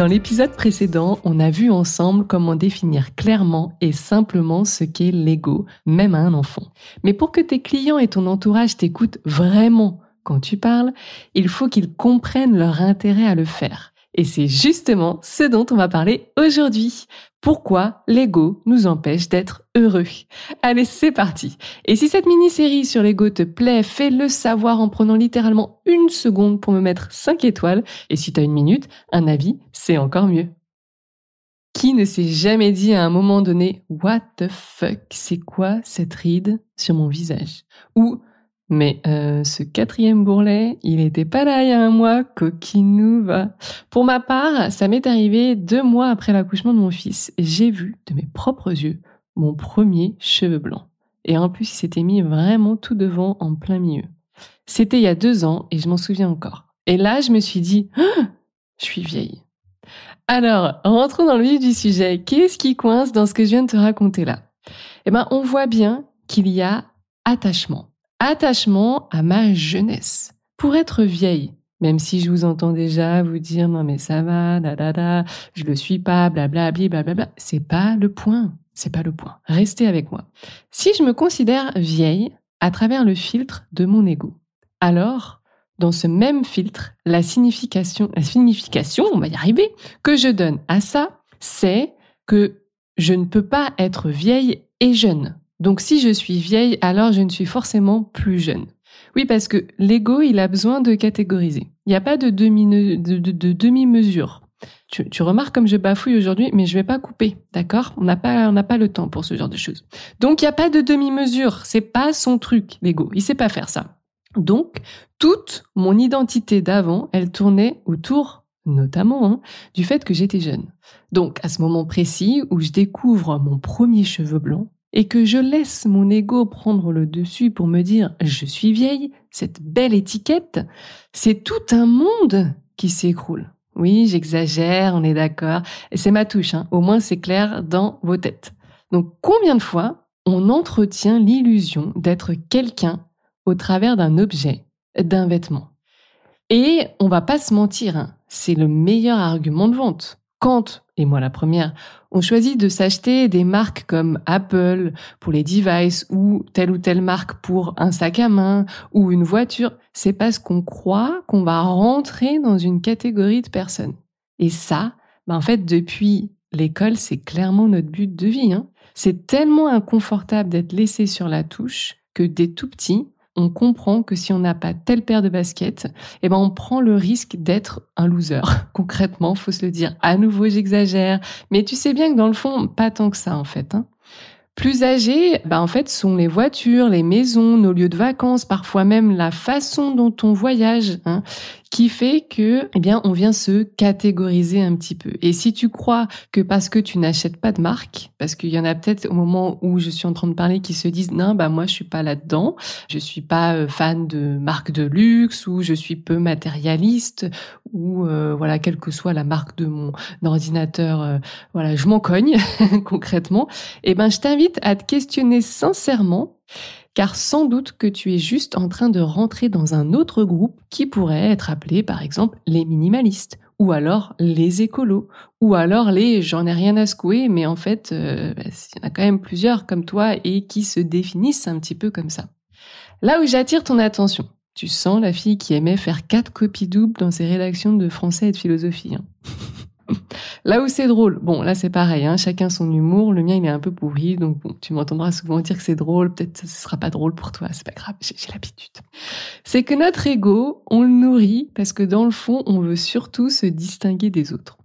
Dans l'épisode précédent, on a vu ensemble comment définir clairement et simplement ce qu'est l'ego, même à un enfant. Mais pour que tes clients et ton entourage t'écoutent vraiment quand tu parles, il faut qu'ils comprennent leur intérêt à le faire. Et c'est justement ce dont on va parler aujourd'hui. Pourquoi l'ego nous empêche d'être heureux? Allez, c'est parti. Et si cette mini-série sur l'ego te plaît, fais-le savoir en prenant littéralement une seconde pour me mettre 5 étoiles. Et si tu as une minute, un avis, c'est encore mieux. Qui ne s'est jamais dit à un moment donné What the fuck, c'est quoi cette ride sur mon visage? Ou mais euh, ce quatrième bourrelet, il n'était pas là il y a un mois, coquinou va. Pour ma part, ça m'est arrivé deux mois après l'accouchement de mon fils. J'ai vu de mes propres yeux mon premier cheveu blanc. Et en plus, il s'était mis vraiment tout devant, en plein milieu. C'était il y a deux ans et je m'en souviens encore. Et là, je me suis dit, ah, je suis vieille. Alors, rentrons dans le vif du sujet. Qu'est-ce qui coince dans ce que je viens de te raconter là? Eh ben, on voit bien qu'il y a attachement attachement à ma jeunesse. Pour être vieille, même si je vous entends déjà vous dire non mais ça va, da da da, je le suis pas, blablabla, blablabla, c'est pas le point. C'est pas le point. Restez avec moi. Si je me considère vieille à travers le filtre de mon ego, alors dans ce même filtre, la signification, la signification, on va y arriver, que je donne à ça, c'est que je ne peux pas être vieille et jeune. Donc si je suis vieille, alors je ne suis forcément plus jeune. Oui, parce que l'ego, il a besoin de catégoriser. Il n'y a pas de demi-mesure. Tu, remarques comme je bafouille aujourd'hui, mais je vais pas couper, d'accord? On n'a pas, pas le temps pour ce genre de choses. Donc il n'y a pas de demi-mesure. C'est pas son truc, l'ego. Il sait pas faire ça. Donc toute mon identité d'avant, elle tournait autour, notamment, hein, du fait que j'étais jeune. Donc à ce moment précis où je découvre mon premier cheveu blanc, et que je laisse mon ego prendre le dessus pour me dire je suis vieille, cette belle étiquette, c'est tout un monde qui s'écroule. Oui, j'exagère, on est d'accord, et c'est ma touche, hein. au moins c'est clair dans vos têtes. Donc combien de fois on entretient l'illusion d'être quelqu'un au travers d'un objet, d'un vêtement? Et on va pas se mentir, hein, c'est le meilleur argument de vente. Quand, et moi la première, on choisit de s'acheter des marques comme Apple pour les devices ou telle ou telle marque pour un sac à main ou une voiture, c'est parce qu'on croit qu'on va rentrer dans une catégorie de personnes. Et ça, ben en fait, depuis l'école, c'est clairement notre but de vie. Hein. C'est tellement inconfortable d'être laissé sur la touche que dès tout petit, on comprend que si on n'a pas telle paire de baskets, eh ben on prend le risque d'être un loser. Concrètement, faut se le dire. À nouveau, j'exagère, mais tu sais bien que dans le fond, pas tant que ça en fait. Hein. Plus âgés, bah en fait, sont les voitures, les maisons, nos lieux de vacances, parfois même la façon dont on voyage, hein, qui fait que, eh bien, on vient se catégoriser un petit peu. Et si tu crois que parce que tu n'achètes pas de marque, parce qu'il y en a peut-être au moment où je suis en train de parler qui se disent non, bah moi je suis pas là-dedans, je suis pas euh, fan de marque de luxe ou je suis peu matérialiste ou euh, voilà quelle que soit la marque de mon ordinateur, euh, voilà je m'en cogne concrètement. Eh ben je t'invite à te questionner sincèrement car sans doute que tu es juste en train de rentrer dans un autre groupe qui pourrait être appelé par exemple les minimalistes, ou alors les écolos, ou alors les j'en ai rien à secouer, mais en fait, euh, bah, il y en a quand même plusieurs comme toi et qui se définissent un petit peu comme ça. Là où j'attire ton attention, tu sens la fille qui aimait faire quatre copies doubles dans ses rédactions de français et de philosophie. Hein. Là où c'est drôle, bon, là c'est pareil, hein, chacun son humour. Le mien, il est un peu pourri, donc bon, tu m'entendras souvent dire que c'est drôle. Peut-être ce sera pas drôle pour toi, c'est pas grave, j'ai l'habitude. C'est que notre ego, on le nourrit parce que dans le fond, on veut surtout se distinguer des autres.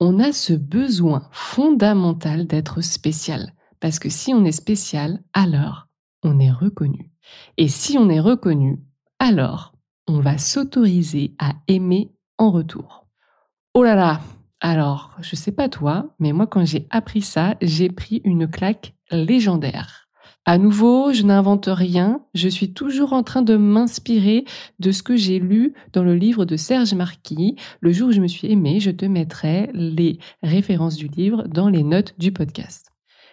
On a ce besoin fondamental d'être spécial, parce que si on est spécial, alors on est reconnu. Et si on est reconnu, alors on va s'autoriser à aimer en retour. Oh là là Alors, je sais pas toi, mais moi quand j'ai appris ça, j'ai pris une claque légendaire. À nouveau, je n'invente rien, je suis toujours en train de m'inspirer de ce que j'ai lu dans le livre de Serge Marquis. Le jour où je me suis aimée, je te mettrai les références du livre dans les notes du podcast.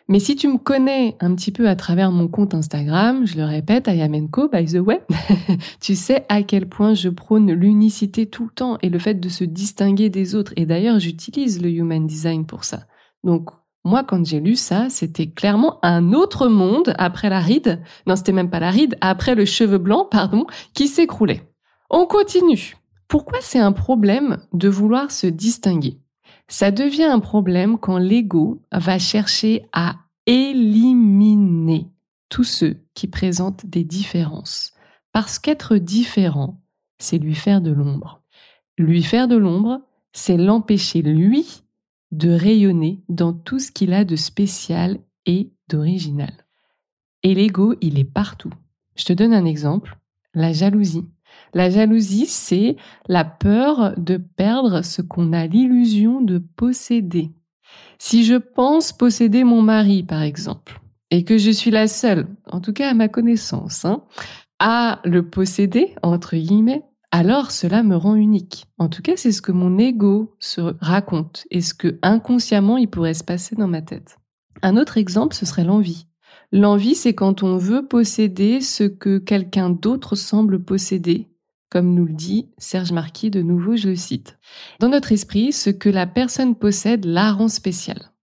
Mais si tu me connais un petit peu à travers mon compte Instagram, je le répète, Ayamenko, by the way, tu sais à quel point je prône l'unicité tout le temps et le fait de se distinguer des autres. Et d'ailleurs, j'utilise le Human Design pour ça. Donc, moi, quand j'ai lu ça, c'était clairement un autre monde après la ride. Non, c'était même pas la ride, après le cheveu blanc, pardon, qui s'écroulait. On continue. Pourquoi c'est un problème de vouloir se distinguer? Ça devient un problème quand l'ego va chercher à éliminer tous ceux qui présentent des différences. Parce qu'être différent, c'est lui faire de l'ombre. Lui faire de l'ombre, c'est l'empêcher, lui, de rayonner dans tout ce qu'il a de spécial et d'original. Et l'ego, il est partout. Je te donne un exemple, la jalousie. La jalousie, c'est la peur de perdre ce qu'on a l'illusion de posséder. Si je pense posséder mon mari, par exemple, et que je suis la seule, en tout cas à ma connaissance, hein, à le posséder, entre guillemets, alors cela me rend unique. En tout cas, c'est ce que mon ego se raconte et ce que inconsciemment il pourrait se passer dans ma tête. Un autre exemple, ce serait l'envie. L'envie, c'est quand on veut posséder ce que quelqu'un d'autre semble posséder comme nous le dit Serge Marquis de nouveau, je le cite. Dans notre esprit, ce que la personne possède la rend spéciale.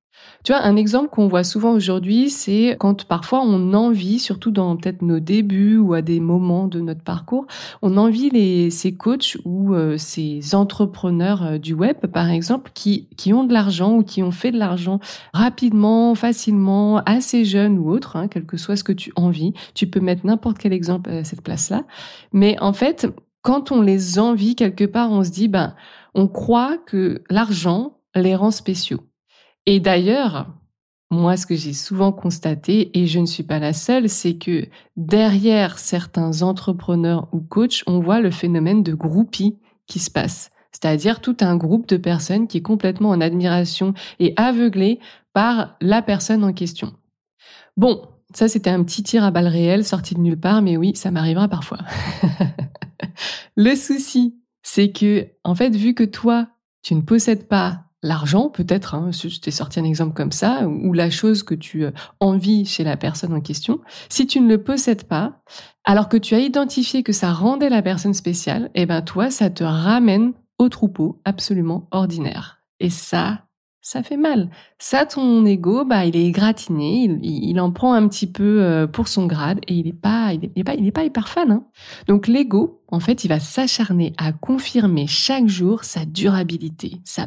Tu vois, un exemple qu'on voit souvent aujourd'hui, c'est quand parfois on envie, surtout dans peut-être nos débuts ou à des moments de notre parcours, on envie les, ces coachs ou euh, ces entrepreneurs euh, du web, par exemple, qui, qui ont de l'argent ou qui ont fait de l'argent rapidement, facilement, assez jeune ou autre, hein, quel que soit ce que tu envies. Tu peux mettre n'importe quel exemple à cette place-là. Mais en fait, quand on les envie quelque part, on se dit, ben, on croit que l'argent les rend spéciaux. Et d'ailleurs, moi, ce que j'ai souvent constaté, et je ne suis pas la seule, c'est que derrière certains entrepreneurs ou coachs, on voit le phénomène de groupie qui se passe. C'est-à-dire tout un groupe de personnes qui est complètement en admiration et aveuglé par la personne en question. Bon, ça c'était un petit tir à balles réelles sorti de nulle part, mais oui, ça m'arrivera parfois. Le souci, c'est que, en fait, vu que toi, tu ne possèdes pas l'argent, peut-être, hein, je t'ai sorti un exemple comme ça, ou la chose que tu euh, envies chez la personne en question, si tu ne le possèdes pas, alors que tu as identifié que ça rendait la personne spéciale, eh ben toi, ça te ramène au troupeau absolument ordinaire. Et ça, ça fait mal. Ça, ton ego, bah, il est gratiné, il, en prend un petit peu euh, pour son grade et il est pas, il est, pas, il est pas hyper fan. Hein. Donc l'ego, en fait, il va s'acharner à confirmer chaque jour sa durabilité, sa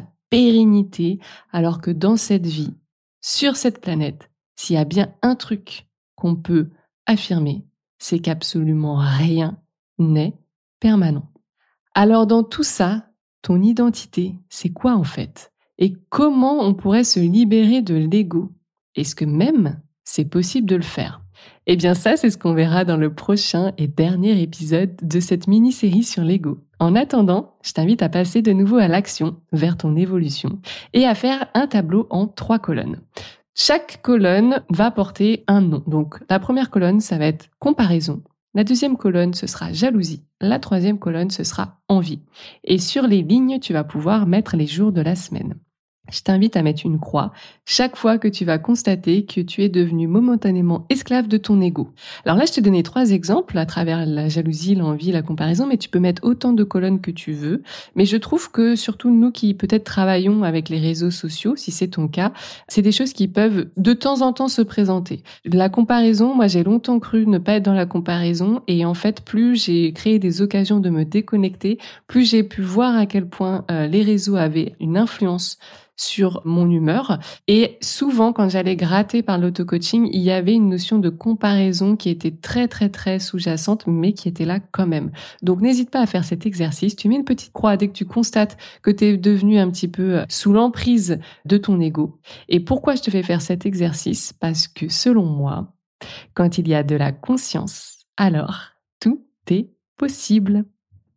alors que dans cette vie, sur cette planète, s'il y a bien un truc qu'on peut affirmer, c'est qu'absolument rien n'est permanent. Alors dans tout ça, ton identité, c'est quoi en fait? Et comment on pourrait se libérer de l'ego? Est-ce que même c'est possible de le faire? Eh bien ça, c'est ce qu'on verra dans le prochain et dernier épisode de cette mini-série sur l'ego. En attendant, je t'invite à passer de nouveau à l'action vers ton évolution et à faire un tableau en trois colonnes. Chaque colonne va porter un nom. Donc la première colonne, ça va être comparaison. La deuxième colonne, ce sera jalousie. La troisième colonne, ce sera envie. Et sur les lignes, tu vas pouvoir mettre les jours de la semaine je t'invite à mettre une croix chaque fois que tu vas constater que tu es devenu momentanément esclave de ton ego. Alors là, je t'ai donné trois exemples à travers la jalousie, l'envie, la comparaison, mais tu peux mettre autant de colonnes que tu veux. Mais je trouve que surtout nous qui peut-être travaillons avec les réseaux sociaux, si c'est ton cas, c'est des choses qui peuvent de temps en temps se présenter. La comparaison, moi j'ai longtemps cru ne pas être dans la comparaison et en fait plus j'ai créé des occasions de me déconnecter, plus j'ai pu voir à quel point euh, les réseaux avaient une influence sur mon humeur. Et souvent, quand j'allais gratter par l'auto-coaching, il y avait une notion de comparaison qui était très, très, très sous-jacente, mais qui était là quand même. Donc, n'hésite pas à faire cet exercice. Tu mets une petite croix dès que tu constates que tu es devenu un petit peu euh, sous l'emprise de ton ego. Et pourquoi je te fais faire cet exercice? Parce que selon moi, quand il y a de la conscience, alors tout est possible.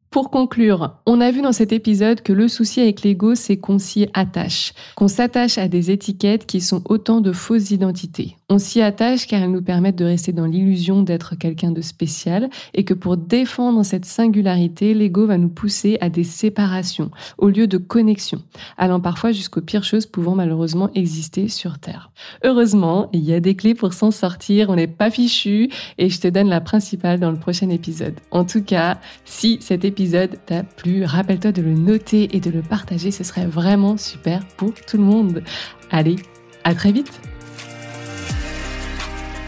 Pour conclure, on a vu dans cet épisode que le souci avec l'ego, c'est qu'on s'y attache, qu'on s'attache à des étiquettes qui sont autant de fausses identités. On s'y attache car elles nous permettent de rester dans l'illusion d'être quelqu'un de spécial et que pour défendre cette singularité, l'ego va nous pousser à des séparations au lieu de connexion, allant parfois jusqu'aux pires choses pouvant malheureusement exister sur Terre. Heureusement, il y a des clés pour s'en sortir, on n'est pas fichu et je te donne la principale dans le prochain épisode. En tout cas, si cet épisode t'a plu, rappelle-toi de le noter et de le partager, ce serait vraiment super pour tout le monde. Allez, à très vite